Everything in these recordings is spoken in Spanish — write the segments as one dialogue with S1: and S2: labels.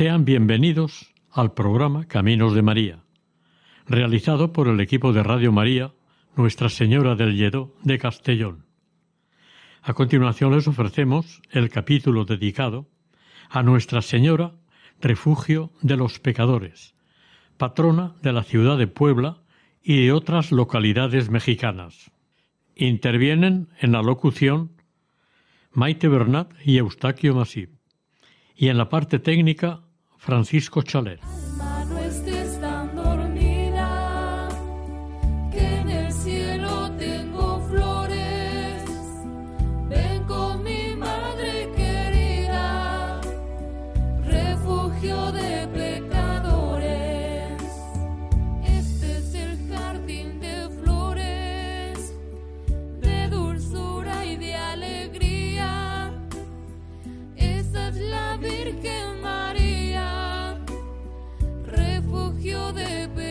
S1: Sean bienvenidos al programa Caminos de María, realizado por el equipo de Radio María Nuestra Señora del Lledó de Castellón. A continuación les ofrecemos el capítulo dedicado a Nuestra Señora, refugio de los pecadores, patrona de la ciudad de Puebla y de otras localidades mexicanas. Intervienen en la locución Maite Bernat y Eustaquio Masip, y en la parte técnica Francisco Chaler.
S2: De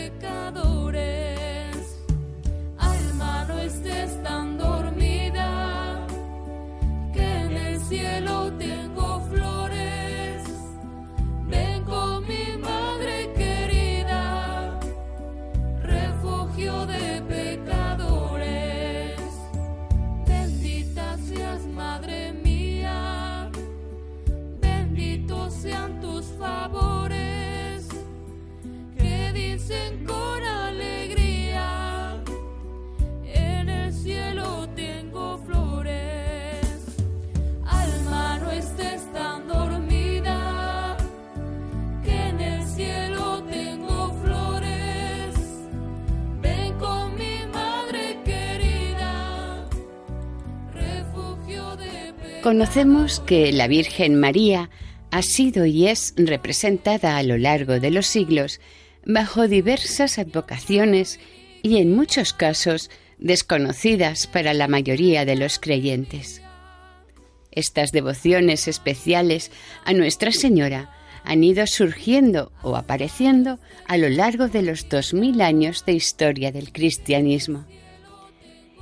S2: de pecadores.
S3: Conocemos que la Virgen María ha sido y es representada a lo largo de los siglos bajo diversas advocaciones y en muchos casos desconocidas para la mayoría de los creyentes. Estas devociones especiales a Nuestra Señora han ido surgiendo o apareciendo a lo largo de los dos mil años de historia del cristianismo.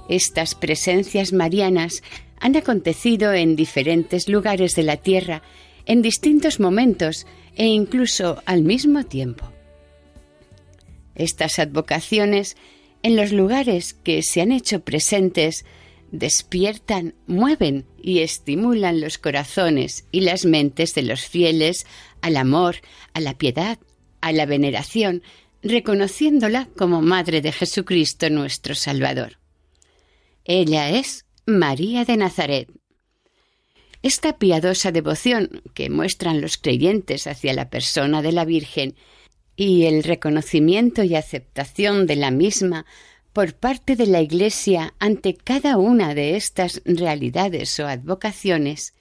S3: Estas presencias marianas han acontecido en diferentes lugares de la tierra, en distintos momentos e incluso al mismo tiempo. Estas advocaciones, en los lugares que se han hecho presentes, despiertan, mueven y estimulan los corazones y las mentes de los fieles al amor, a la piedad, a la veneración, reconociéndola como Madre de Jesucristo nuestro Salvador. Ella es María de Nazaret. Esta piadosa devoción que muestran los creyentes hacia la persona de la Virgen y el reconocimiento y aceptación de la misma por parte de la Iglesia ante cada una de estas realidades o advocaciones,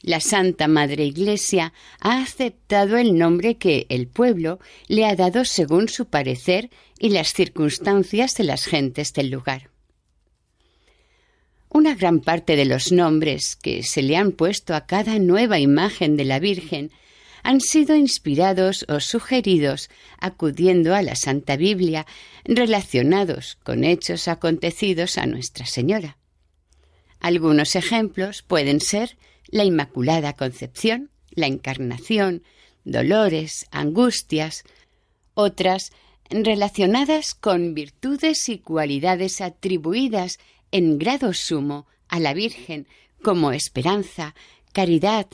S3: la Santa Madre Iglesia ha aceptado el nombre que el pueblo le ha dado según su parecer y las circunstancias de las gentes del lugar. Una gran parte de los nombres que se le han puesto a cada nueva imagen de la Virgen han sido inspirados o sugeridos acudiendo a la Santa Biblia relacionados con hechos acontecidos a Nuestra Señora. Algunos ejemplos pueden ser la Inmaculada Concepción, la Encarnación, dolores, angustias, otras relacionadas con virtudes y cualidades atribuidas en grado sumo a la Virgen como esperanza, caridad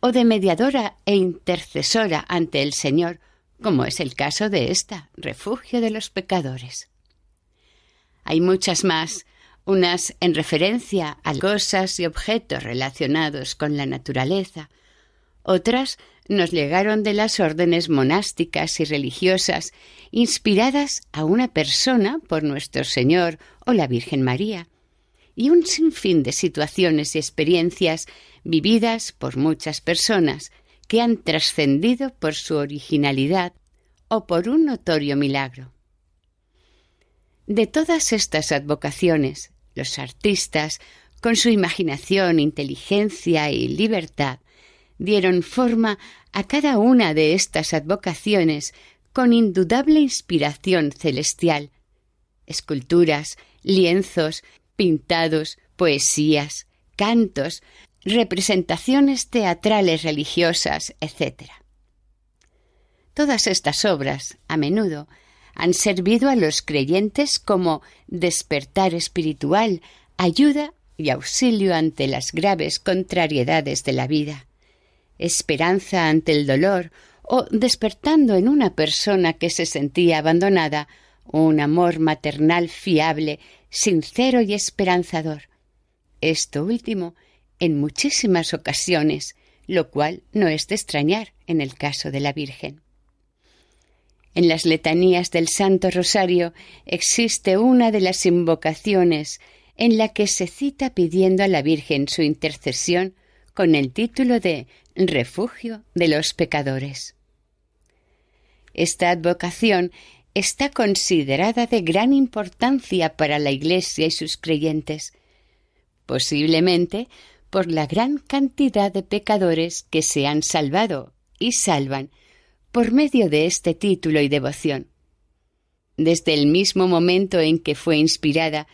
S3: o de mediadora e intercesora ante el Señor, como es el caso de esta, refugio de los pecadores. Hay muchas más, unas en referencia a cosas y objetos relacionados con la naturaleza, otras nos llegaron de las órdenes monásticas y religiosas, inspiradas a una persona por nuestro Señor o la Virgen María, y un sinfín de situaciones y experiencias vividas por muchas personas que han trascendido por su originalidad o por un notorio milagro. De todas estas advocaciones, los artistas, con su imaginación, inteligencia y libertad, dieron forma a cada una de estas advocaciones con indudable inspiración celestial. Esculturas, lienzos, pintados, poesías, cantos, representaciones teatrales religiosas, etc. Todas estas obras, a menudo, han servido a los creyentes como despertar espiritual, ayuda y auxilio ante las graves contrariedades de la vida, esperanza ante el dolor o despertando en una persona que se sentía abandonada un amor maternal fiable, sincero y esperanzador. Esto último en muchísimas ocasiones, lo cual no es de extrañar en el caso de la Virgen. En las letanías del Santo Rosario existe una de las invocaciones en la que se cita pidiendo a la Virgen su intercesión con el título de Refugio de los pecadores. Esta advocación está considerada de gran importancia para la Iglesia y sus creyentes, posiblemente por la gran cantidad de pecadores que se han salvado y salvan por medio de este título y devoción. Desde el mismo momento en que fue inspirada,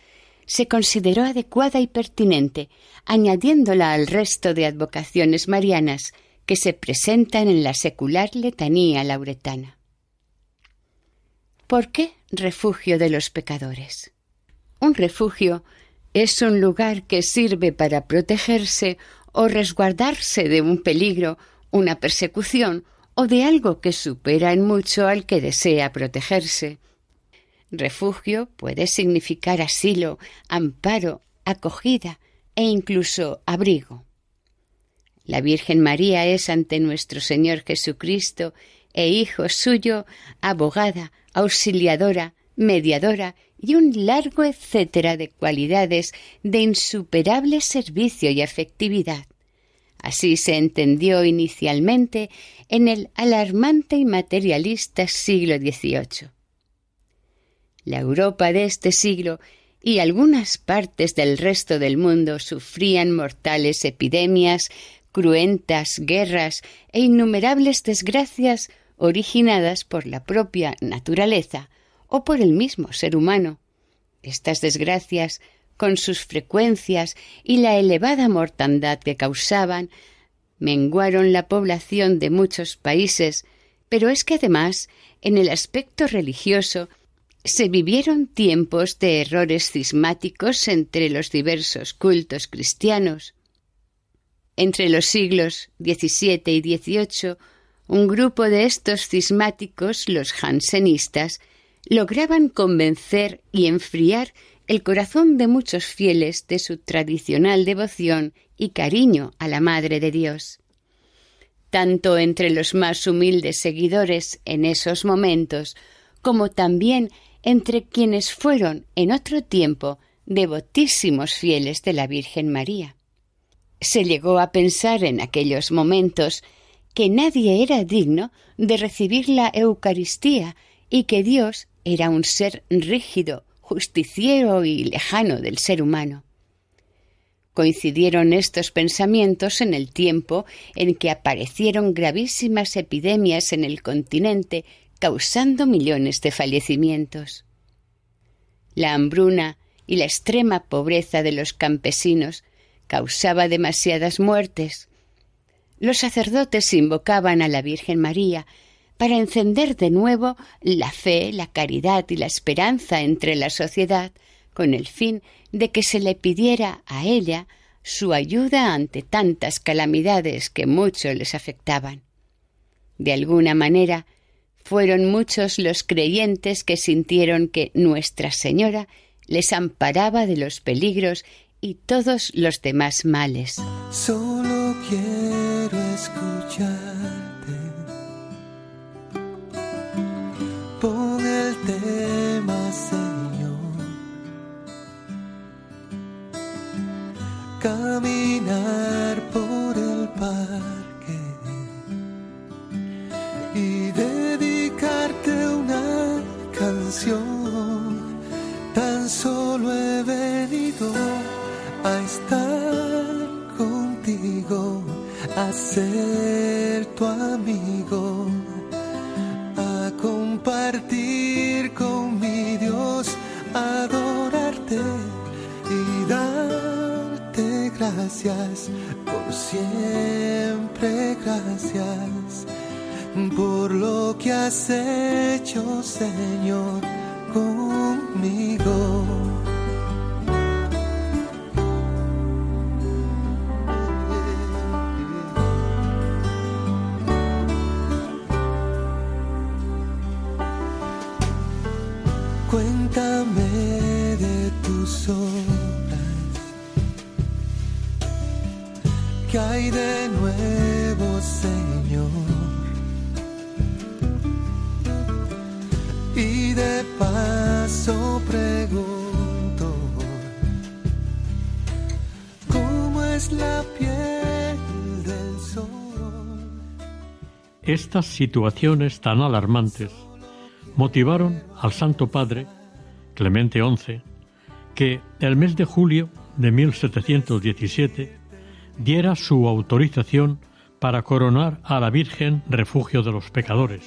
S3: se consideró adecuada y pertinente, añadiéndola al resto de advocaciones marianas que se presentan en la secular letanía lauretana. ¿Por qué refugio de los pecadores? Un refugio es un lugar que sirve para protegerse o resguardarse de un peligro, una persecución o de algo que supera en mucho al que desea protegerse. Refugio puede significar asilo, amparo, acogida e incluso abrigo. La Virgen María es ante nuestro Señor Jesucristo e Hijo suyo, abogada, auxiliadora, mediadora y un largo etcétera de cualidades de insuperable servicio y afectividad. Así se entendió inicialmente en el alarmante y materialista siglo XVIII. La Europa de este siglo y algunas partes del resto del mundo sufrían mortales epidemias, cruentas guerras e innumerables desgracias originadas por la propia naturaleza o por el mismo ser humano. Estas desgracias con sus frecuencias y la elevada mortandad que causaban, menguaron la población de muchos países, pero es que además, en el aspecto religioso, se vivieron tiempos de errores cismáticos entre los diversos cultos cristianos. Entre los siglos XVII y XVIII, un grupo de estos cismáticos, los jansenistas, lograban convencer y enfriar el corazón de muchos fieles de su tradicional devoción y cariño a la Madre de Dios. Tanto entre los más humildes seguidores en esos momentos, como también entre quienes fueron en otro tiempo devotísimos fieles de la Virgen María. Se llegó a pensar en aquellos momentos que nadie era digno de recibir la Eucaristía y que Dios era un ser rígido, justiciero y lejano del ser humano. Coincidieron estos pensamientos en el tiempo en que aparecieron gravísimas epidemias en el continente causando millones de fallecimientos. La hambruna y la extrema pobreza de los campesinos causaba demasiadas muertes. Los sacerdotes invocaban a la Virgen María para encender de nuevo la fe, la caridad y la esperanza entre la sociedad, con el fin de que se le pidiera a ella su ayuda ante tantas calamidades que mucho les afectaban. De alguna manera, fueron muchos los creyentes que sintieron que Nuestra Señora les amparaba de los peligros y todos los demás males.
S4: Solo quiero quiero escucharte. Pon el tema, Señor. Caminar por el parque y dedicarte una canción.
S5: Tan solo he venido a estar a ser tu amigo, a compartir con mi Dios, a adorarte y darte gracias por siempre, gracias por lo que has hecho, Señor,
S1: Estas situaciones tan alarmantes motivaron al Santo Padre, Clemente XI, que el mes de julio de 1717 diera su autorización para coronar a la Virgen refugio de los pecadores,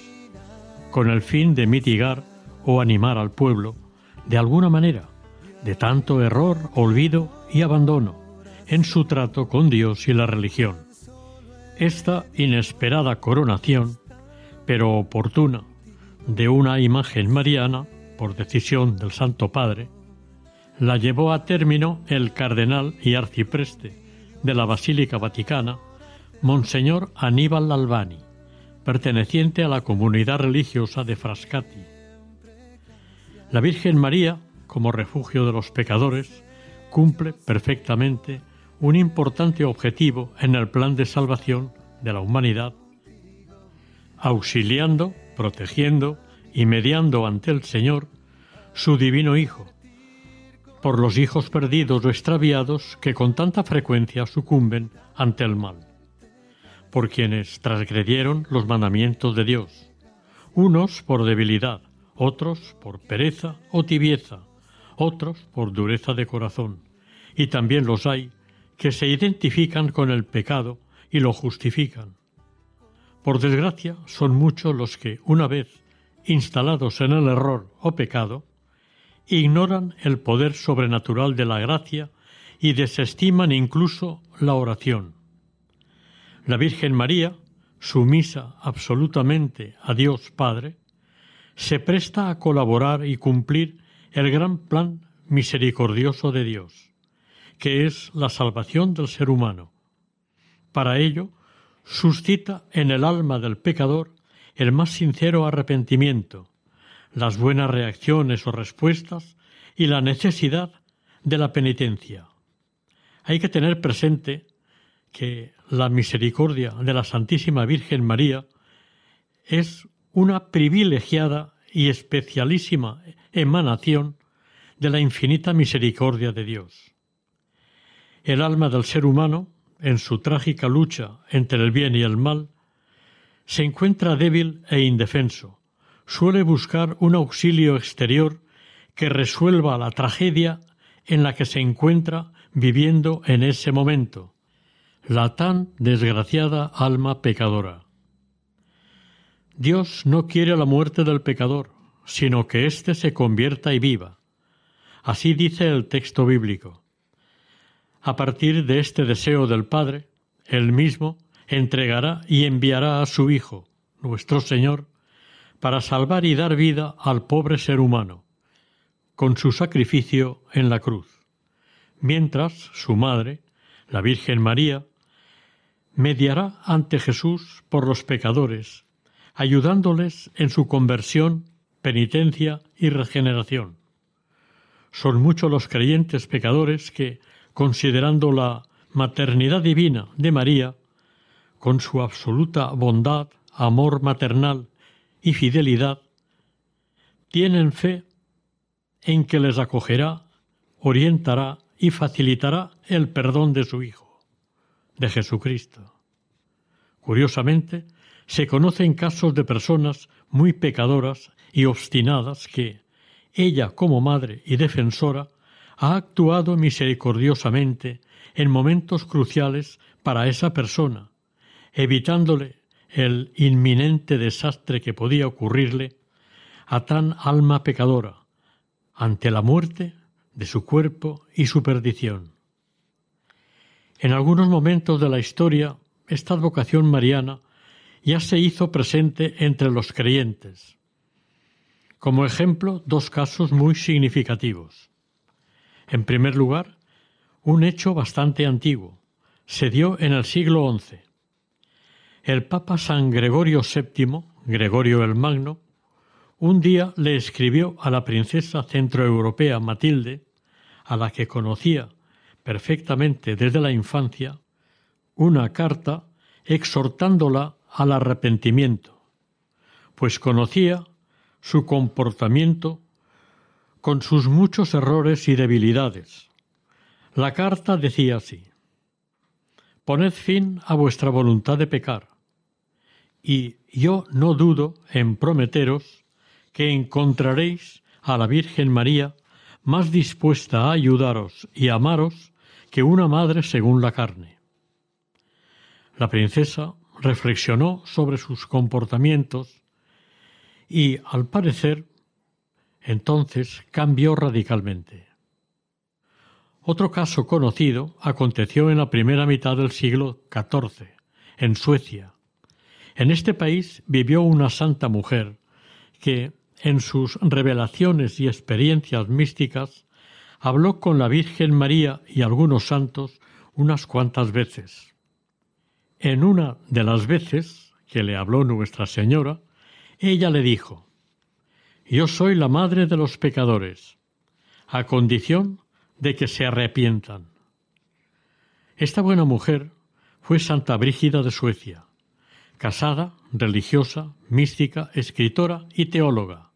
S1: con el fin de mitigar o animar al pueblo, de alguna manera, de tanto error, olvido y abandono en su trato con Dios y la religión. Esta inesperada coronación, pero oportuna, de una imagen mariana, por decisión del Santo Padre, la llevó a término el cardenal y arcipreste de la Basílica Vaticana, Monseñor Aníbal Albani, perteneciente a la comunidad religiosa de Frascati. La Virgen María, como refugio de los pecadores, cumple perfectamente un importante objetivo en el plan de salvación de la humanidad, auxiliando, protegiendo y mediando ante el Señor su divino Hijo, por los hijos perdidos o extraviados que con tanta frecuencia sucumben ante el mal, por quienes transgredieron los mandamientos de Dios, unos por debilidad, otros por pereza o tibieza, otros por dureza de corazón, y también los hay que se identifican con el pecado y lo justifican. Por desgracia, son muchos los que, una vez instalados en el error o pecado, ignoran el poder sobrenatural de la gracia y desestiman incluso la oración. La Virgen María, sumisa absolutamente a Dios Padre, se presta a colaborar y cumplir el gran plan misericordioso de Dios, que es la salvación del ser humano. Para ello, suscita en el alma del pecador el más sincero arrepentimiento, las buenas reacciones o respuestas y la necesidad de la penitencia. Hay que tener presente que la misericordia de la Santísima Virgen María es una privilegiada y especialísima emanación de la infinita misericordia de Dios. El alma del ser humano, en su trágica lucha entre el bien y el mal, se encuentra débil e indefenso, suele buscar un auxilio exterior que resuelva la tragedia en la que se encuentra viviendo en ese momento, la tan desgraciada alma pecadora. Dios no quiere la muerte del pecador, sino que éste se convierta y viva. Así dice el texto bíblico. A partir de este deseo del Padre, él mismo entregará y enviará a su Hijo, nuestro Señor, para salvar y dar vida al pobre ser humano, con su sacrificio en la cruz, mientras su madre, la Virgen María, mediará ante Jesús por los pecadores, ayudándoles en su conversión, penitencia y regeneración. Son muchos los creyentes pecadores que, considerando la maternidad divina de María, con su absoluta bondad, amor maternal y fidelidad, tienen fe en que les acogerá, orientará y facilitará el perdón de su Hijo, de Jesucristo. Curiosamente, se conocen casos de personas muy pecadoras y obstinadas que, ella como madre y defensora ha actuado misericordiosamente en momentos cruciales para esa persona, evitándole el inminente desastre que podía ocurrirle a tan alma pecadora ante la muerte de su cuerpo y su perdición. En algunos momentos de la historia, esta vocación mariana ya se hizo presente entre los creyentes. Como ejemplo, dos casos muy significativos. En primer lugar, un hecho bastante antiguo. Se dio en el siglo XI. El Papa San Gregorio VII, Gregorio el Magno, un día le escribió a la princesa centroeuropea Matilde, a la que conocía perfectamente desde la infancia, una carta exhortándola al arrepentimiento, pues conocía su comportamiento con sus muchos errores y debilidades. La carta decía así Poned fin a vuestra voluntad de pecar, y yo no dudo en prometeros que encontraréis a la Virgen María más dispuesta a ayudaros y amaros que una madre según la carne. La princesa reflexionó sobre sus comportamientos y, al parecer, entonces cambió radicalmente. Otro caso conocido aconteció en la primera mitad del siglo XIV, en Suecia. En este país vivió una santa mujer que, en sus revelaciones y experiencias místicas, habló con la Virgen María y algunos santos unas cuantas veces. En una de las veces que le habló Nuestra Señora, ella le dijo Yo soy la madre de los pecadores, a condición de que se arrepientan. Esta buena mujer fue Santa Brígida de Suecia, casada, religiosa, mística, escritora y teóloga.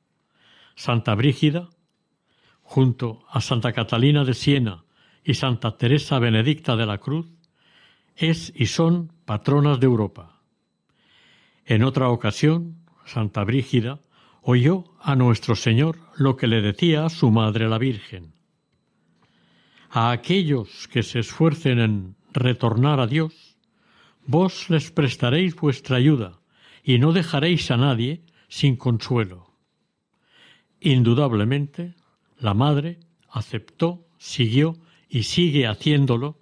S1: Santa Brígida junto a Santa Catalina de Siena y Santa Teresa Benedicta de la Cruz, es y son patronas de Europa. En otra ocasión, Santa Brígida oyó a nuestro Señor lo que le decía su madre la Virgen. A aquellos que se esfuercen en retornar a Dios, vos les prestaréis vuestra ayuda y no dejaréis a nadie sin consuelo. Indudablemente, la madre aceptó, siguió y sigue haciéndolo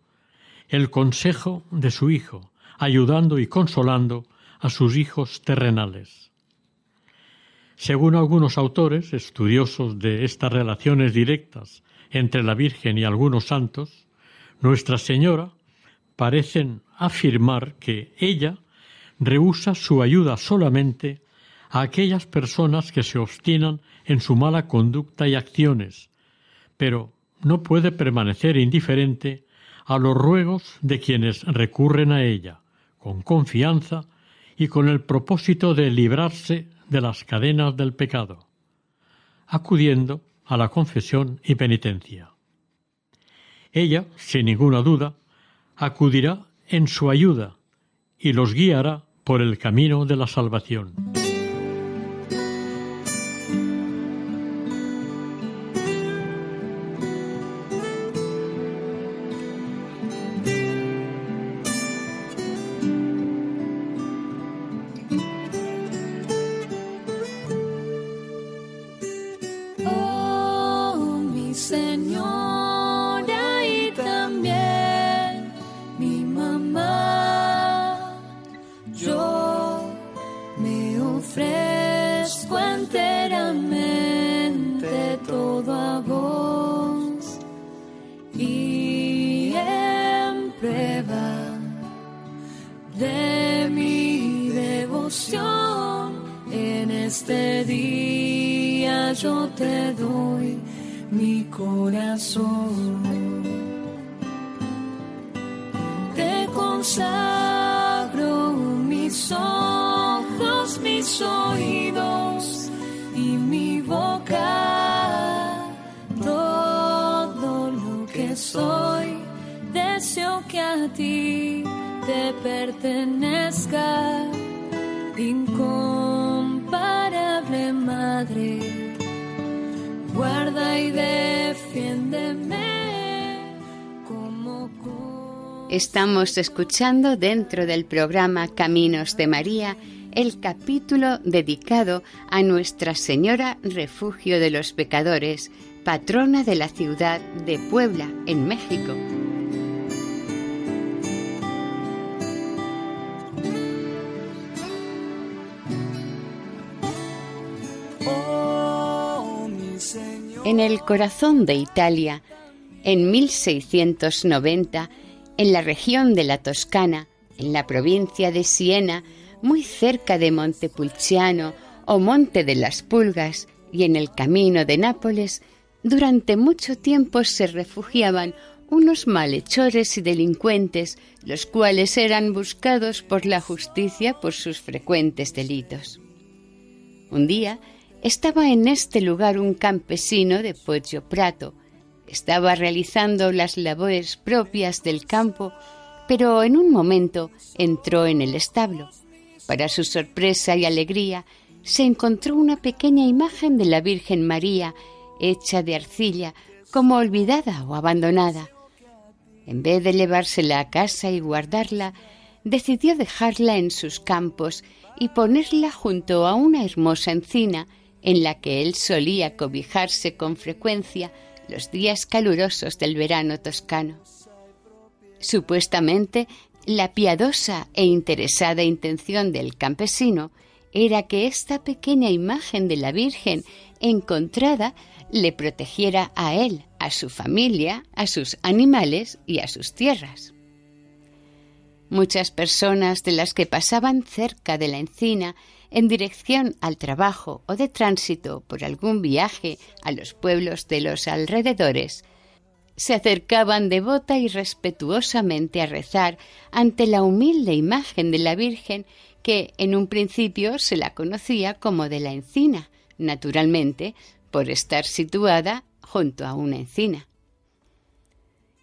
S1: el consejo de su hijo, ayudando y consolando a sus hijos terrenales. Según algunos autores estudiosos de estas relaciones directas entre la Virgen y algunos santos, Nuestra Señora parecen afirmar que ella rehúsa su ayuda solamente a aquellas personas que se obstinan en su mala conducta y acciones, pero no puede permanecer indiferente a los ruegos de quienes recurren a ella, con confianza y con el propósito de librarse de las cadenas del pecado, acudiendo a la confesión y penitencia. Ella, sin ninguna duda, acudirá en su ayuda y los guiará por el camino de la salvación.
S3: Estamos escuchando dentro del programa Caminos de María el capítulo dedicado a Nuestra Señora Refugio de los Pecadores, patrona de la ciudad de Puebla, en México. En el corazón de Italia, en 1690, en la región de la Toscana, en la provincia de Siena, muy cerca de Montepulciano o Monte de las Pulgas y en el camino de Nápoles, durante mucho tiempo se refugiaban unos malhechores y delincuentes, los cuales eran buscados por la justicia por sus frecuentes delitos. Un día estaba en este lugar un campesino de Poggio Prato. Estaba realizando las labores propias del campo, pero en un momento entró en el establo. Para su sorpresa y alegría, se encontró una pequeña imagen de la Virgen María hecha de arcilla, como olvidada o abandonada. En vez de llevársela a casa y guardarla, decidió dejarla en sus campos y ponerla junto a una hermosa encina en la que él solía cobijarse con frecuencia los días calurosos del verano toscano. Supuestamente la piadosa e interesada intención del campesino era que esta pequeña imagen de la Virgen encontrada le protegiera a él, a su familia, a sus animales y a sus tierras. Muchas personas de las que pasaban cerca de la encina en dirección al trabajo o de tránsito por algún viaje a los pueblos de los alrededores se acercaban devota y respetuosamente a rezar ante la humilde imagen de la Virgen que en un principio se la conocía como de la encina, naturalmente por estar situada junto a una encina.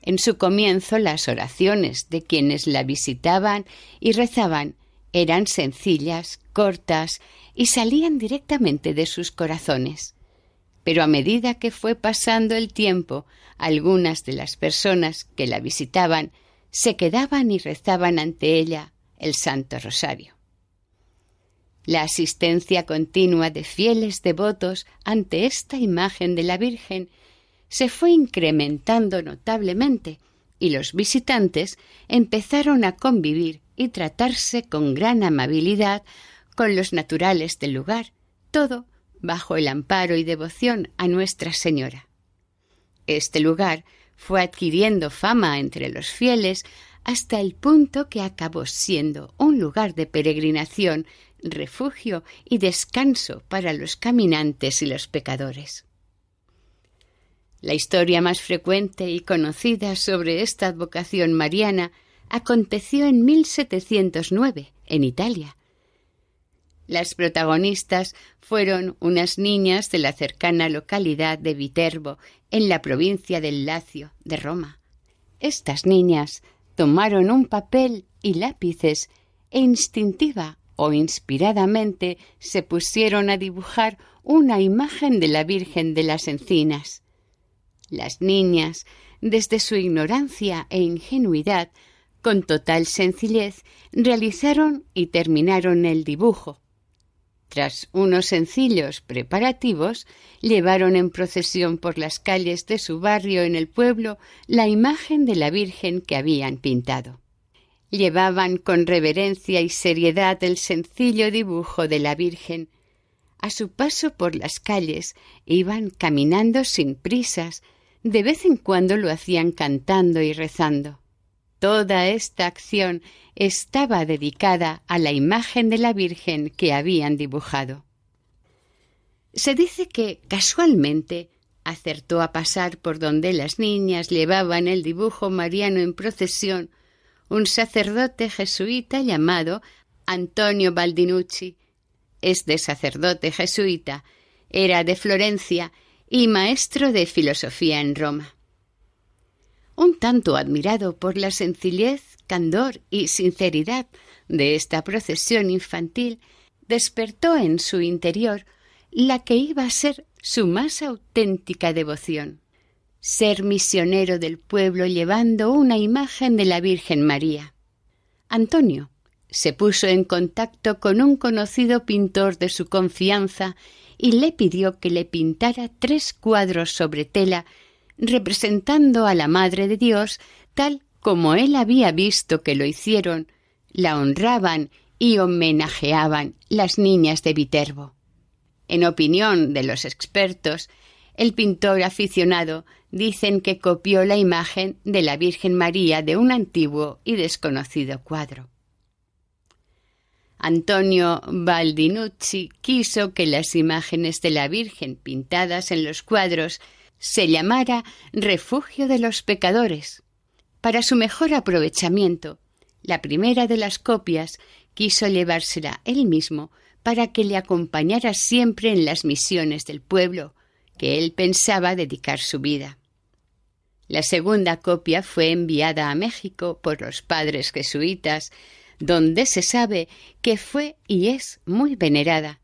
S3: En su comienzo las oraciones de quienes la visitaban y rezaban eran sencillas, cortas y salían directamente de sus corazones. Pero a medida que fue pasando el tiempo, algunas de las personas que la visitaban se quedaban y rezaban ante ella el Santo Rosario. La asistencia continua de fieles devotos ante esta imagen de la Virgen se fue incrementando notablemente y los visitantes empezaron a convivir y tratarse con gran amabilidad con los naturales del lugar, todo bajo el amparo y devoción a Nuestra Señora. Este lugar fue adquiriendo fama entre los fieles hasta el punto que acabó siendo un lugar de peregrinación, refugio y descanso para los caminantes y los pecadores. La historia más frecuente y conocida sobre esta advocación mariana aconteció en 1709 en Italia, las protagonistas fueron unas niñas de la cercana localidad de Viterbo, en la provincia del Lacio, de Roma. Estas niñas tomaron un papel y lápices e instintiva o inspiradamente se pusieron a dibujar una imagen de la Virgen de las Encinas. Las niñas, desde su ignorancia e ingenuidad, con total sencillez, realizaron y terminaron el dibujo, tras unos sencillos preparativos, llevaron en procesión por las calles de su barrio en el pueblo la imagen de la Virgen que habían pintado. Llevaban con reverencia y seriedad el sencillo dibujo de la Virgen. A su paso por las calles iban caminando sin prisas, de vez en cuando lo hacían cantando y rezando. Toda esta acción estaba dedicada a la imagen de la Virgen que habían dibujado. Se dice que casualmente acertó a pasar por donde las niñas llevaban el dibujo mariano en procesión un sacerdote jesuita llamado Antonio Baldinucci. Es de sacerdote jesuita, era de Florencia y maestro de filosofía en Roma. Un tanto admirado por la sencillez candor y sinceridad de esta procesión infantil despertó en su interior la que iba a ser su más auténtica devoción. ser misionero del pueblo llevando una imagen de la Virgen María. Antonio se puso en contacto con un conocido pintor de su confianza y le pidió que le pintara tres cuadros sobre tela representando a la Madre de Dios tal como él había visto que lo hicieron, la honraban y homenajeaban las niñas de Viterbo. En opinión de los expertos, el pintor aficionado dicen que copió la imagen de la Virgen María de un antiguo y desconocido cuadro. Antonio Baldinucci quiso que las imágenes de la Virgen pintadas en los cuadros se llamara Refugio de los Pecadores. Para su mejor aprovechamiento, la primera de las copias quiso llevársela él mismo para que le acompañara siempre en las misiones del pueblo, que él pensaba dedicar su vida. La segunda copia fue enviada a México por los padres jesuitas, donde se sabe que fue y es muy venerada.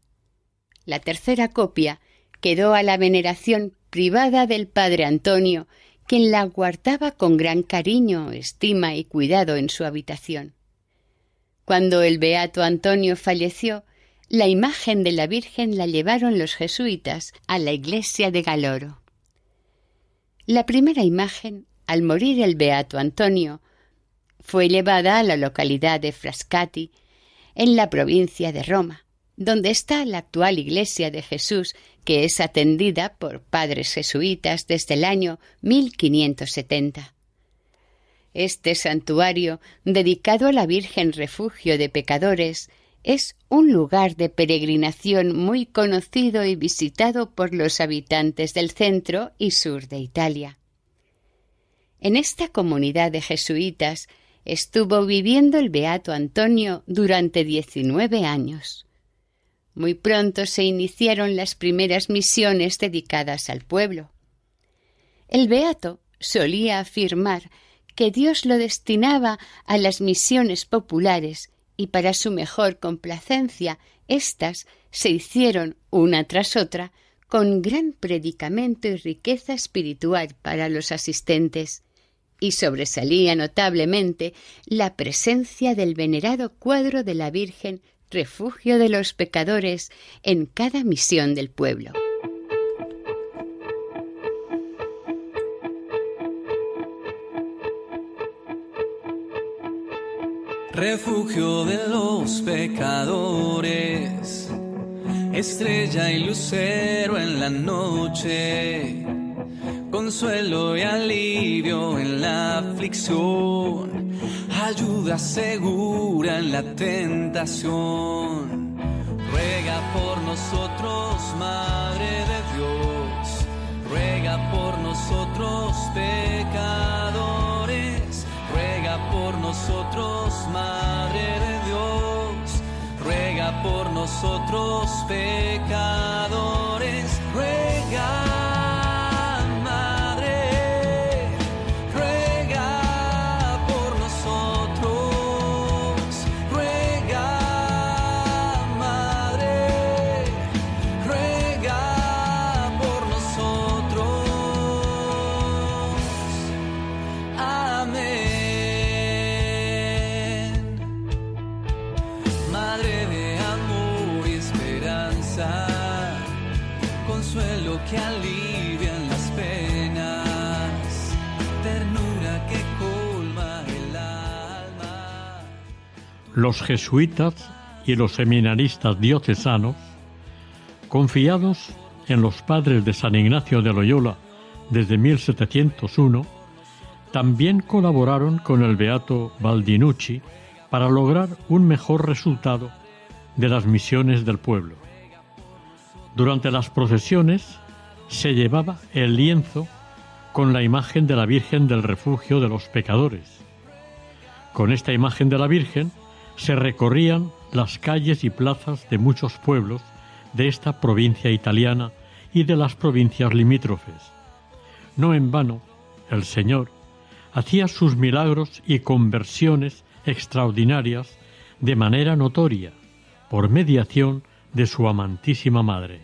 S3: La tercera copia quedó a la veneración privada del padre Antonio, quien la guardaba con gran cariño, estima y cuidado en su habitación. Cuando el beato Antonio falleció, la imagen de la Virgen la llevaron los jesuitas a la iglesia de Galoro. La primera imagen, al morir el beato Antonio, fue llevada a la localidad de Frascati, en la provincia de Roma, donde está la actual iglesia de Jesús, que es atendida por padres jesuitas desde el año 1570. Este santuario, dedicado a la Virgen Refugio de Pecadores, es un lugar de peregrinación muy conocido y visitado por los habitantes del centro y sur de Italia. En esta comunidad de jesuitas estuvo viviendo el beato Antonio durante diecinueve años. Muy pronto se iniciaron las primeras misiones dedicadas al pueblo. El beato solía afirmar que Dios lo destinaba a las misiones populares y para su mejor complacencia éstas se hicieron una tras otra con gran predicamento y riqueza espiritual para los asistentes, y sobresalía notablemente la presencia del venerado cuadro de la Virgen refugio de los pecadores en cada misión del pueblo.
S4: Refugio de los pecadores, estrella y lucero en la noche, consuelo y alivio en la aflicción ayuda segura en la tentación. Ruega por nosotros, Madre de Dios, ruega por nosotros pecadores, ruega por nosotros, Madre de Dios, ruega por nosotros pecadores, ruega.
S1: Los jesuitas y los seminaristas diocesanos, confiados en los padres de San Ignacio de Loyola desde 1701, también colaboraron con el beato Baldinucci para lograr un mejor resultado de las misiones del pueblo. Durante las procesiones se llevaba el lienzo con la imagen de la Virgen del Refugio de los Pecadores. Con esta imagen de la Virgen se recorrían las calles y plazas de muchos pueblos de esta provincia italiana y de las provincias limítrofes. No en vano, el Señor hacía sus milagros y conversiones extraordinarias de manera notoria, por mediación de su amantísima Madre.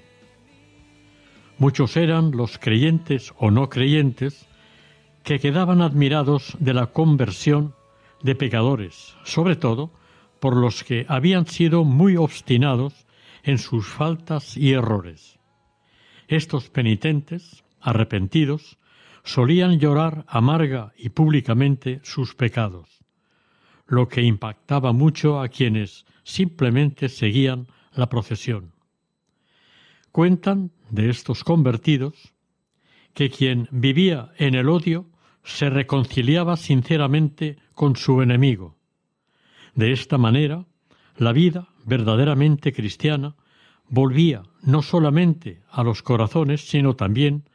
S1: Muchos eran los creyentes o no creyentes que quedaban admirados de la conversión de pecadores, sobre todo por los que habían sido muy obstinados en sus faltas y errores. Estos penitentes, arrepentidos, solían llorar amarga y públicamente sus pecados, lo que impactaba mucho a quienes simplemente seguían la procesión. Cuentan de estos convertidos que quien vivía en el odio se reconciliaba sinceramente con su enemigo. De esta manera, la vida verdaderamente cristiana volvía no solamente a los corazones, sino también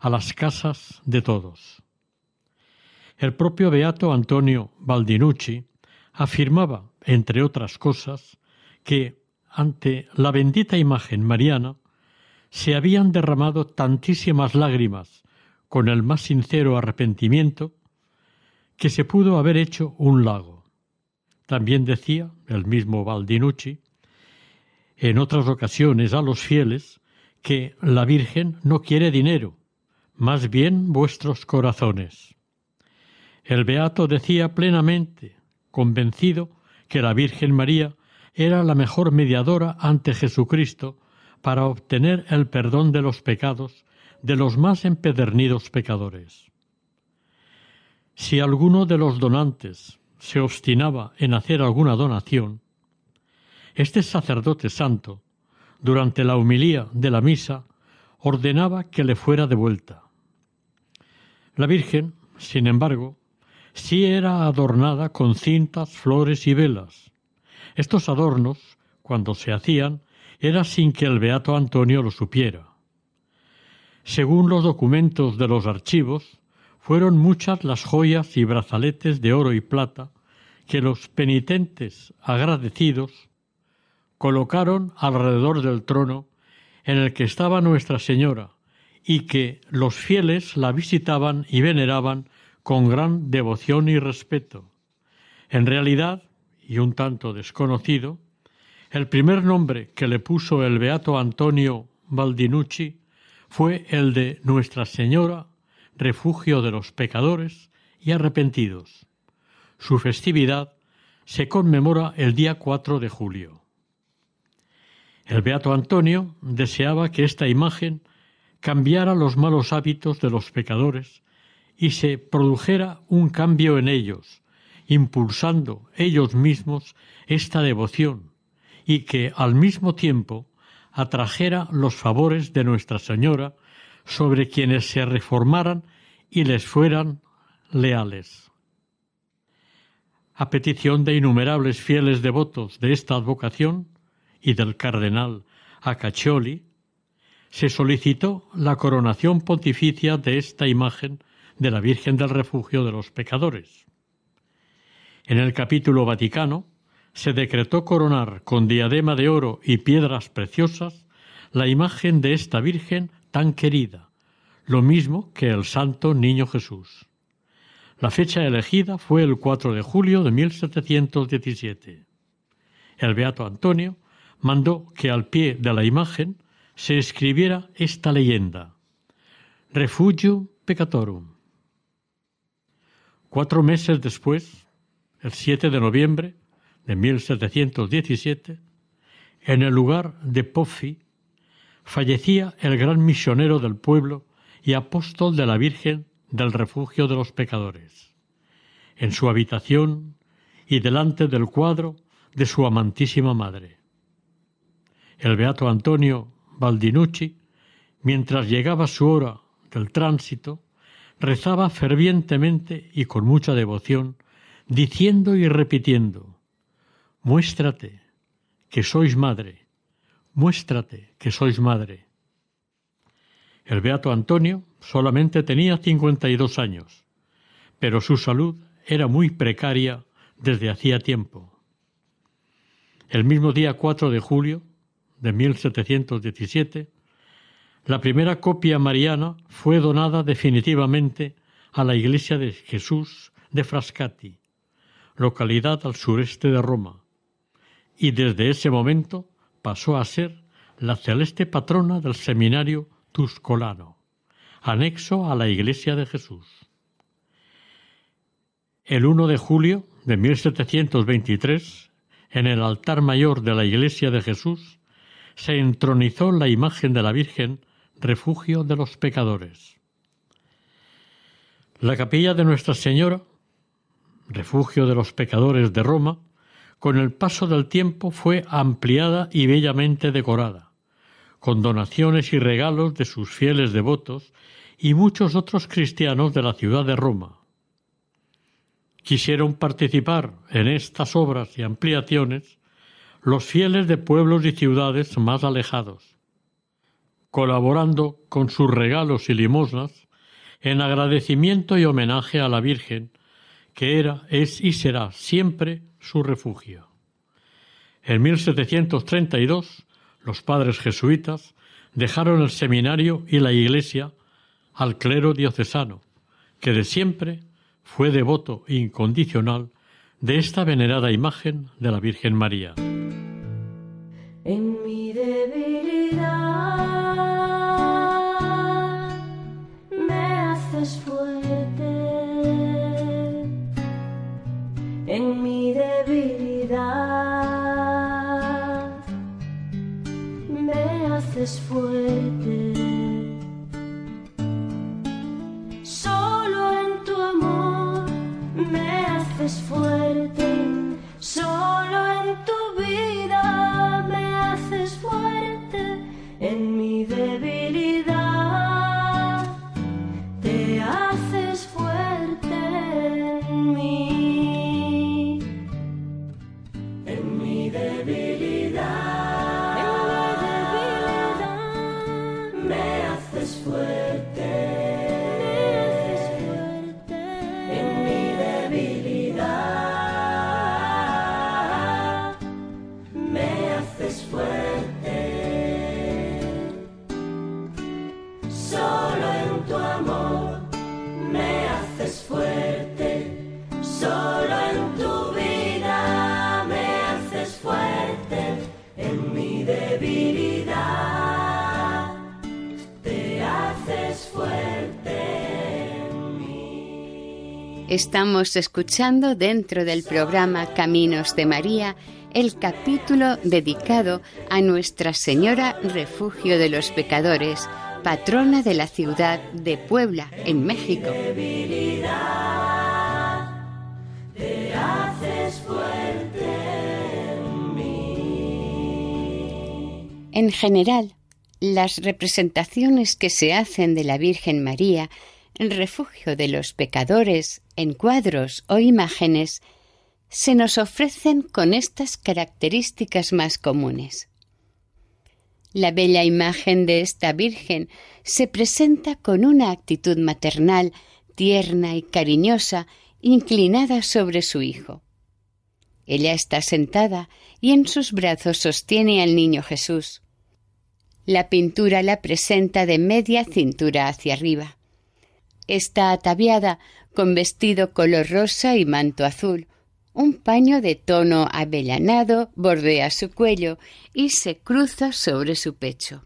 S1: a las casas de todos. El propio beato Antonio Baldinucci afirmaba, entre otras cosas, que ante la bendita imagen mariana se habían derramado tantísimas lágrimas con el más sincero arrepentimiento que se pudo haber hecho un lago. También decía el mismo Baldinucci en otras ocasiones a los fieles que la Virgen no quiere dinero, más bien vuestros corazones. El Beato decía plenamente, convencido, que la Virgen María era la mejor mediadora ante Jesucristo para obtener el perdón de los pecados de los más empedernidos pecadores. Si alguno de los donantes se obstinaba en hacer alguna donación, este sacerdote santo, durante la humilía de la misa, ordenaba que le fuera devuelta. La Virgen, sin embargo, sí era adornada con cintas, flores y velas. Estos adornos, cuando se hacían, era sin que el beato Antonio lo supiera. Según los documentos de los archivos, fueron muchas las joyas y brazaletes de oro y plata que los penitentes agradecidos colocaron alrededor del trono en el que estaba Nuestra Señora y que los fieles la visitaban y veneraban con gran devoción y respeto. En realidad, y un tanto desconocido, el primer nombre que le puso el beato Antonio Baldinucci fue el de Nuestra Señora, refugio de los pecadores y arrepentidos. Su festividad se conmemora el día 4 de julio. El beato Antonio deseaba que esta imagen cambiara los malos hábitos de los pecadores y se produjera un cambio en ellos, impulsando ellos mismos esta devoción y que al mismo tiempo atrajera los favores de Nuestra Señora sobre quienes se reformaran y les fueran leales. A petición de innumerables fieles devotos de esta advocación y del cardenal Acaccioli, se solicitó la coronación pontificia de esta imagen de la Virgen del Refugio de los Pecadores. En el capítulo Vaticano se decretó coronar con diadema de oro y piedras preciosas la imagen de esta Virgen tan querida, lo mismo que el Santo Niño Jesús. La fecha elegida fue el 4 de julio de 1717. El Beato Antonio mandó que al pie de la imagen se escribiera esta leyenda: Refugio Peccatorum. Cuatro meses después, el 7 de noviembre, de 1717, en el lugar de Pofi, fallecía el gran misionero del pueblo y apóstol de la Virgen del refugio de los pecadores, en su habitación y delante del cuadro de su amantísima madre. El beato Antonio Baldinucci, mientras llegaba su hora del tránsito, rezaba fervientemente y con mucha devoción, diciendo y repitiendo Muéstrate que sois madre, muéstrate que sois madre. El beato Antonio solamente tenía cincuenta y dos años, pero su salud era muy precaria desde hacía tiempo. El mismo día 4 de julio de 1717, la primera copia mariana fue donada definitivamente a la iglesia de Jesús de Frascati, localidad al sureste de Roma, y desde ese momento pasó a ser la celeste patrona del seminario Tuscolano, anexo a la Iglesia de Jesús. El 1 de julio de 1723, en el altar mayor de la Iglesia de Jesús, se entronizó la imagen de la Virgen, refugio de los pecadores. La capilla de Nuestra Señora, refugio de los pecadores de Roma, con el paso del tiempo fue ampliada y bellamente decorada, con donaciones y regalos de sus fieles devotos y muchos otros cristianos de la ciudad de Roma. Quisieron participar en estas obras y ampliaciones los fieles de pueblos y ciudades más alejados, colaborando con sus regalos y limosnas en agradecimiento y homenaje a la Virgen, que era, es y será siempre su refugio. En 1732, los padres jesuitas dejaron el seminario y la iglesia al clero diocesano, que de siempre fue devoto incondicional de esta venerada imagen de la Virgen María.
S2: En mi debilidad me haces me haces
S3: Estamos escuchando dentro del programa Caminos de María el capítulo dedicado a Nuestra Señora Refugio de los Pecadores, patrona de la ciudad de Puebla, en México.
S2: En
S3: general, las representaciones que se hacen de la Virgen María refugio de los pecadores en cuadros o imágenes se nos ofrecen con estas características más comunes. La bella imagen de esta Virgen se presenta con una actitud maternal, tierna y cariñosa, inclinada sobre su Hijo. Ella está sentada y en sus brazos sostiene al niño Jesús. La pintura la presenta de media cintura hacia arriba. Está ataviada con vestido color rosa y manto azul. Un paño de tono avellanado bordea su cuello y se cruza sobre su pecho.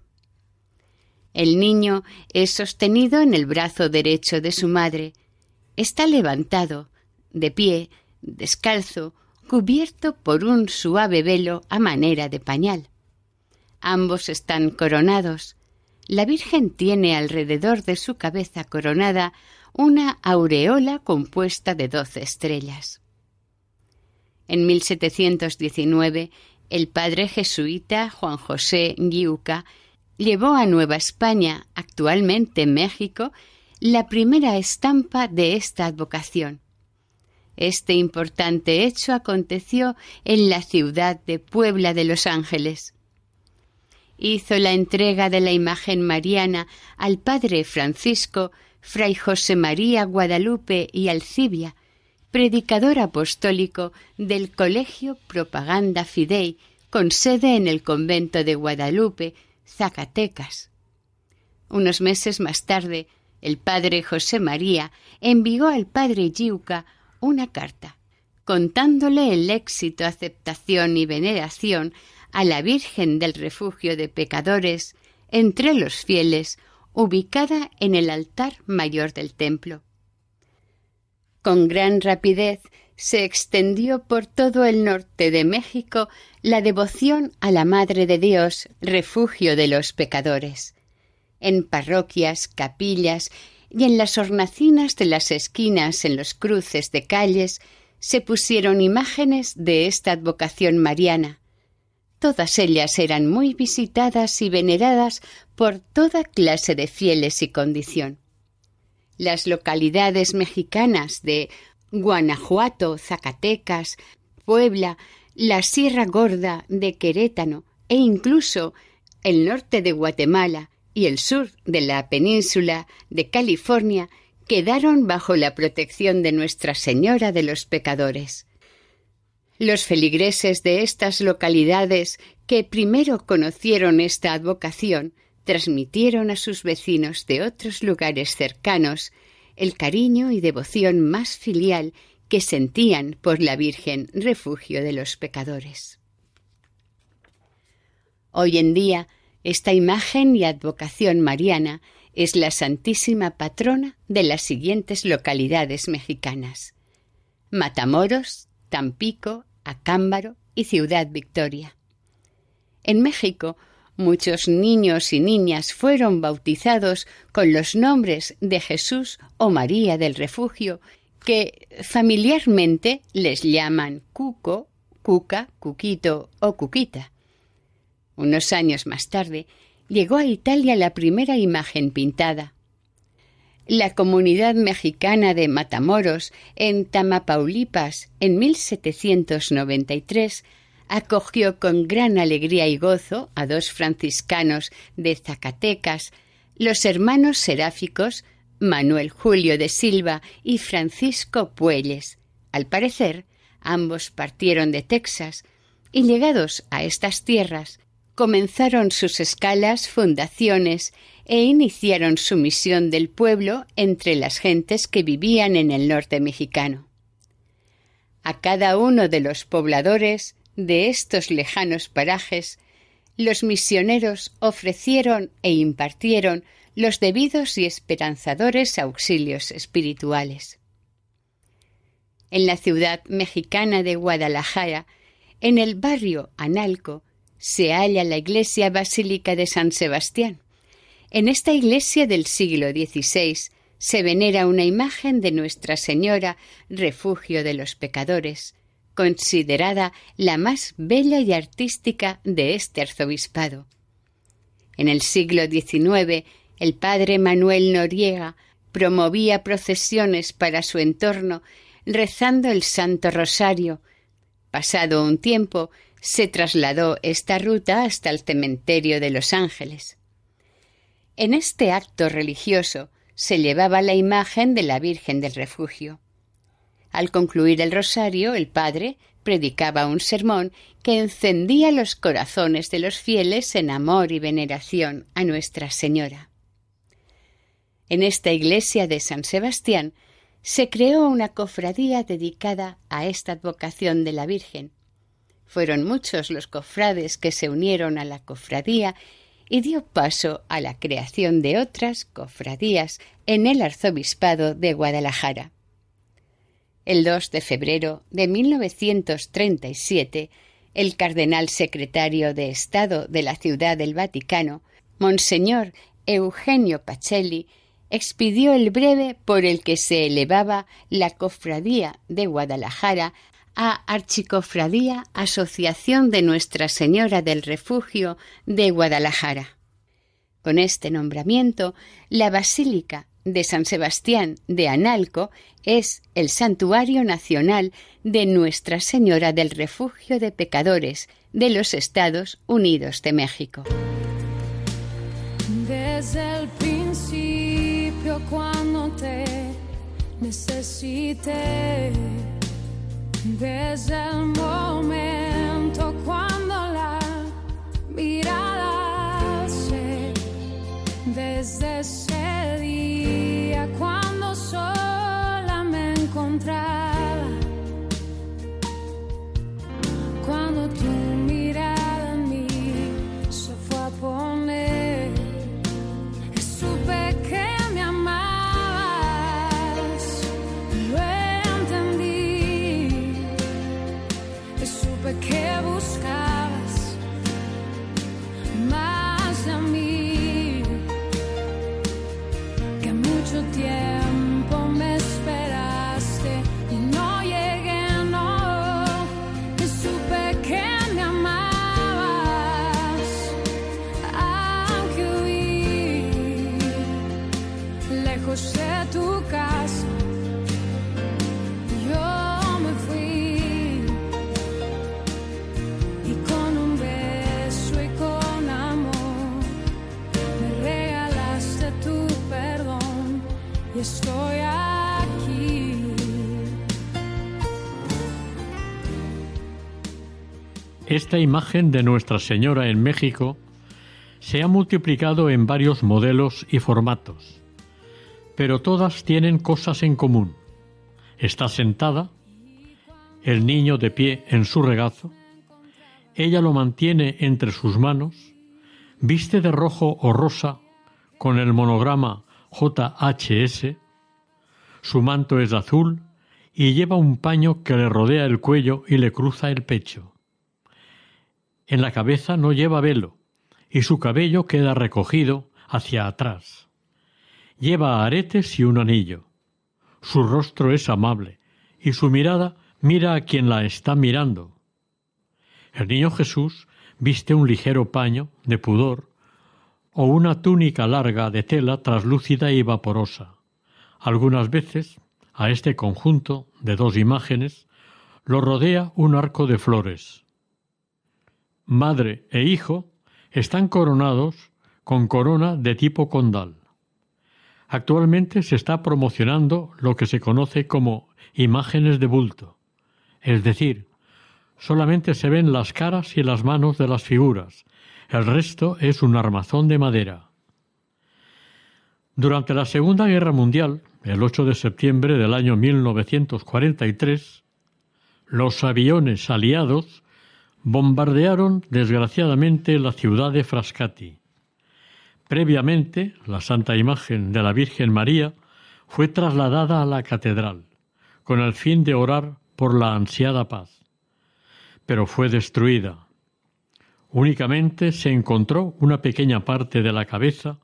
S3: El niño es sostenido en el brazo derecho de su madre. Está levantado, de pie, descalzo, cubierto por un suave velo a manera de pañal. Ambos están coronados. La Virgen tiene alrededor de su cabeza coronada una aureola compuesta de doce estrellas. En 1719, el padre jesuita Juan José Guiuca llevó a Nueva España, actualmente México, la primera estampa de esta advocación. Este importante hecho aconteció en la ciudad de Puebla de Los Ángeles. Hizo la entrega de la imagen mariana al padre Francisco, fray José María Guadalupe y Alcibia, predicador apostólico del Colegio Propaganda Fidei, con sede en el convento de Guadalupe, Zacatecas. Unos meses más tarde, el padre José María envió al padre Giuca una carta, contándole el éxito, aceptación y veneración a la Virgen del Refugio de Pecadores entre los fieles ubicada en el altar mayor del templo. Con gran rapidez se extendió por todo el norte de México la devoción a la Madre de Dios, refugio de los pecadores. En parroquias, capillas y en las hornacinas de las esquinas, en los cruces de calles, se pusieron imágenes de esta advocación mariana. Todas ellas eran muy visitadas y veneradas por toda clase de fieles y condición. Las localidades mexicanas de Guanajuato, Zacatecas, Puebla, la Sierra Gorda de Querétano e incluso el norte de Guatemala y el sur de la península de California quedaron bajo la protección de Nuestra Señora de los Pecadores. Los feligreses de estas localidades que primero conocieron esta advocación transmitieron a sus vecinos de otros lugares cercanos el cariño y devoción más filial que sentían por la Virgen refugio de los pecadores. Hoy en día, esta imagen y advocación mariana es la santísima patrona de las siguientes localidades mexicanas: Matamoros, Tampico, Acámbaro y Ciudad Victoria. En México, muchos niños y niñas fueron bautizados con los nombres de Jesús o María del Refugio, que familiarmente les llaman Cuco, Cuca, Cuquito o Cuquita. Unos años más tarde, llegó a Italia la primera imagen pintada. La comunidad mexicana de Matamoros, en Tamapaulipas, en 1793, acogió con gran alegría y gozo a dos franciscanos de Zacatecas, los hermanos seráficos Manuel Julio de Silva y Francisco Puelles. Al parecer, ambos partieron de Texas y llegados a estas tierras, comenzaron sus escalas, fundaciones e iniciaron su misión del pueblo entre las gentes que vivían en el norte mexicano. A cada uno de los pobladores de estos lejanos parajes, los misioneros ofrecieron e impartieron los debidos y esperanzadores auxilios espirituales. En la ciudad mexicana de Guadalajara, en el barrio Analco, se halla la iglesia basílica de San Sebastián. En esta iglesia del siglo XVI se venera una imagen de Nuestra Señora, refugio de los pecadores, considerada la más bella y artística de este arzobispado. En el siglo XIX, el padre Manuel Noriega promovía procesiones para su entorno rezando el Santo Rosario. Pasado un tiempo, se trasladó esta ruta hasta el cementerio de Los Ángeles. En este acto religioso se llevaba la imagen de la Virgen del Refugio. Al concluir el rosario, el padre predicaba un sermón que encendía los corazones de los fieles en amor y veneración a Nuestra Señora. En esta iglesia de San Sebastián se creó una cofradía dedicada a esta advocación de la Virgen, fueron muchos los cofrades que se unieron a la cofradía y dio paso a la creación de otras cofradías en el arzobispado de Guadalajara. El 2 de febrero de 1937, el cardenal secretario de Estado de la Ciudad del Vaticano, Monseñor Eugenio Pacelli, expidió el breve por el que se elevaba la cofradía de Guadalajara a Archicofradía Asociación de Nuestra Señora del Refugio de Guadalajara. Con este nombramiento, la Basílica de San Sebastián de Analco es el santuario nacional de Nuestra Señora del Refugio de Pecadores de los Estados Unidos de México.
S6: Desde el principio cuando te desde el momento cuando la mirada se, desde
S1: Esta imagen de Nuestra Señora en México se ha multiplicado en varios modelos y formatos, pero todas tienen cosas en común. Está sentada, el niño de pie en su regazo, ella lo mantiene entre sus manos, viste de rojo o rosa con el monograma JHS, su manto es azul y lleva un paño que le rodea el cuello y le cruza el pecho. En la cabeza no lleva velo y su cabello queda recogido hacia atrás. Lleva aretes y un anillo. Su rostro es amable y su mirada mira a quien la está mirando. El niño Jesús viste un ligero paño de pudor o una túnica larga de tela traslúcida y vaporosa. Algunas veces a este conjunto de dos imágenes lo rodea un arco de flores. Madre e hijo están coronados con corona de tipo condal. Actualmente se está promocionando lo que se conoce como imágenes de bulto, es decir, solamente se ven las caras y las manos de las figuras, el resto es un armazón de madera. Durante la Segunda Guerra Mundial, el 8 de septiembre del año 1943, los aviones aliados bombardearon desgraciadamente la ciudad de Frascati. Previamente, la Santa Imagen de la Virgen María fue trasladada a la catedral, con el fin de orar por la ansiada paz. Pero fue destruida. Únicamente se encontró una pequeña parte de la cabeza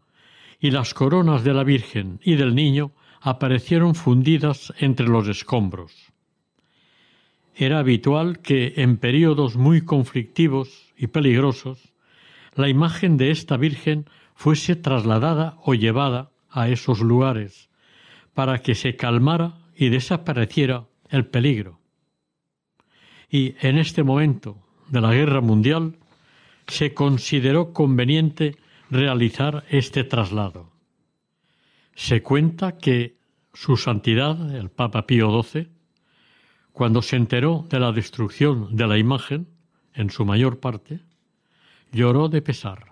S1: y las coronas de la Virgen y del Niño aparecieron fundidas entre los escombros. Era habitual que en períodos muy conflictivos y peligrosos la imagen de esta Virgen fuese trasladada o llevada a esos lugares para que se calmara y desapareciera el peligro. Y en este momento de la guerra mundial se consideró conveniente realizar este traslado. Se cuenta que su santidad, el Papa Pío XII, cuando se enteró de la destrucción de la imagen, en su mayor parte, lloró de pesar.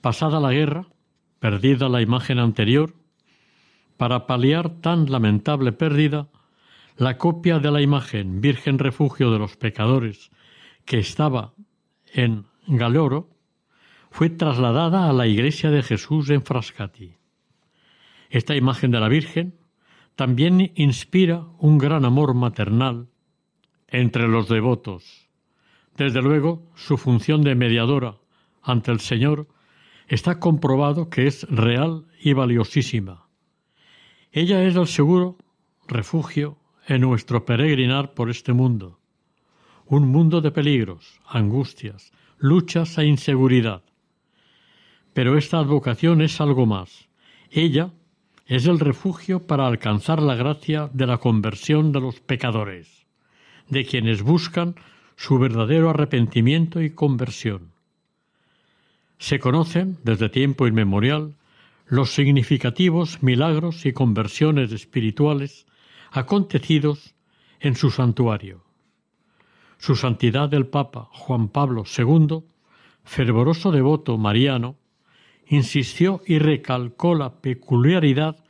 S1: Pasada la guerra, perdida la imagen anterior, para paliar tan lamentable pérdida, la copia de la imagen Virgen Refugio de los Pecadores, que estaba en Galoro, fue trasladada a la iglesia de Jesús en Frascati. Esta imagen de la Virgen también inspira un gran amor maternal entre los devotos. Desde luego, su función de mediadora ante el Señor está comprobado que es real y valiosísima. Ella es el seguro refugio en nuestro peregrinar por este mundo, un mundo de peligros, angustias, luchas e inseguridad. Pero esta advocación es algo más. Ella es el refugio para alcanzar la gracia de la conversión de los pecadores, de quienes buscan su verdadero arrepentimiento y conversión. Se conocen, desde tiempo inmemorial, los significativos milagros y conversiones espirituales acontecidos en su santuario. Su Santidad el Papa Juan Pablo II, fervoroso devoto mariano, insistió y recalcó la peculiaridad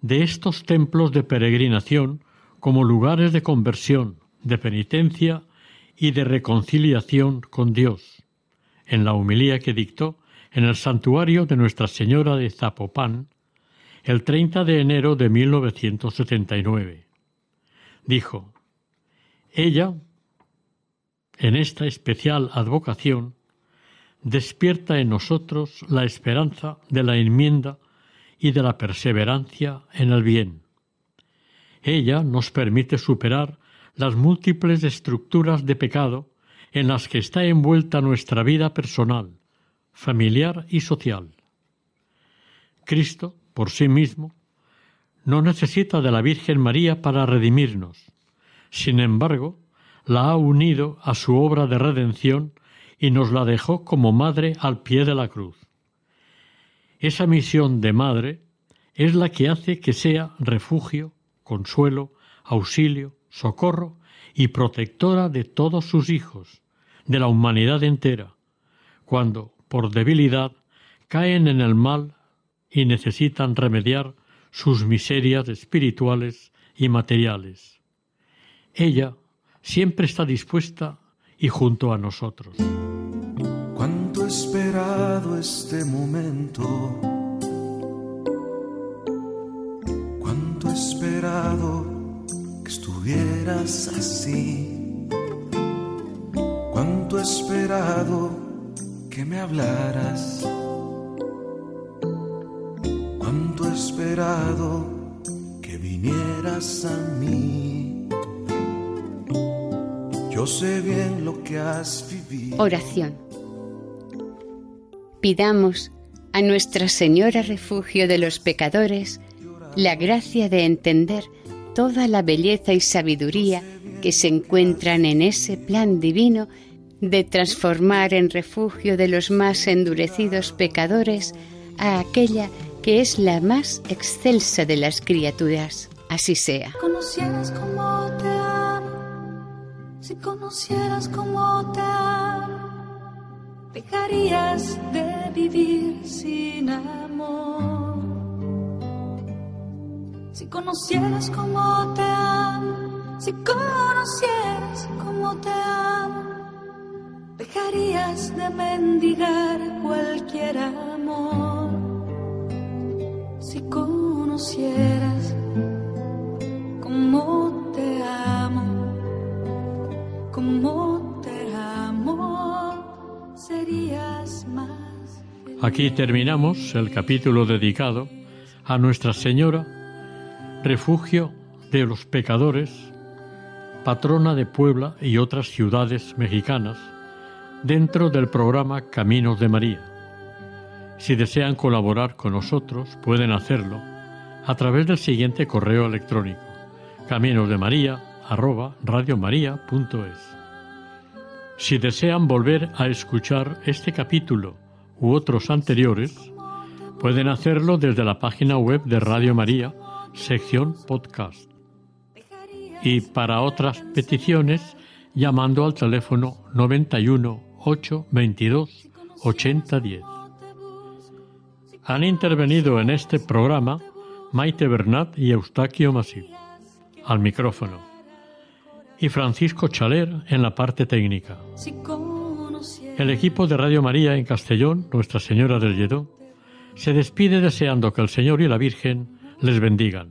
S1: de estos templos de peregrinación como lugares de conversión, de penitencia y de reconciliación con Dios, en la humilía que dictó en el santuario de Nuestra Señora de Zapopan el 30 de enero de 1979. Dijo, ella, en esta especial advocación, despierta en nosotros la esperanza de la enmienda y de la perseverancia en el bien. Ella nos permite superar las múltiples estructuras de pecado en las que está envuelta nuestra vida personal, familiar y social. Cristo, por sí mismo, no necesita de la Virgen María para redimirnos. Sin embargo, la ha unido a su obra de redención y nos la dejó como madre al pie de la cruz. Esa misión de madre es la que hace que sea refugio, consuelo, auxilio, socorro y protectora de todos sus hijos, de la humanidad entera, cuando, por debilidad, caen en el mal y necesitan remediar sus miserias espirituales y materiales. Ella siempre está dispuesta y junto a nosotros.
S4: Esperado este momento. Cuánto esperado que estuvieras así. Cuánto esperado que me hablaras. Cuánto esperado que vinieras a mí. Yo sé bien lo que has vivido.
S3: Oración. Pidamos a Nuestra Señora Refugio de los Pecadores la gracia de entender toda la belleza y sabiduría que se encuentran en ese plan divino de transformar en refugio de los más endurecidos pecadores a aquella que es la más excelsa de las criaturas. Así sea.
S6: conocieras te si conocieras te dejarías de vivir sin amor. Si conocieras cómo te amo, si conocieras cómo te amo, dejarías de mendigar cualquier amor. Si conocieras cómo te amo, cómo
S1: Aquí terminamos el capítulo dedicado a Nuestra Señora, refugio de los pecadores, patrona de Puebla y otras ciudades mexicanas, dentro del programa Caminos de María. Si desean colaborar con nosotros, pueden hacerlo a través del siguiente correo electrónico caminosdemaria@radiomaria.es. Si desean volver a escuchar este capítulo u otros anteriores, pueden hacerlo desde la página web de Radio María, sección podcast. Y para otras peticiones, llamando al teléfono 91 822 8010. Han intervenido en este programa Maite Bernat y Eustaquio Masip, al micrófono, y Francisco Chaler en la parte técnica. El equipo de Radio María en Castellón, Nuestra Señora del Lledó, se despide deseando que el Señor y la Virgen les bendigan.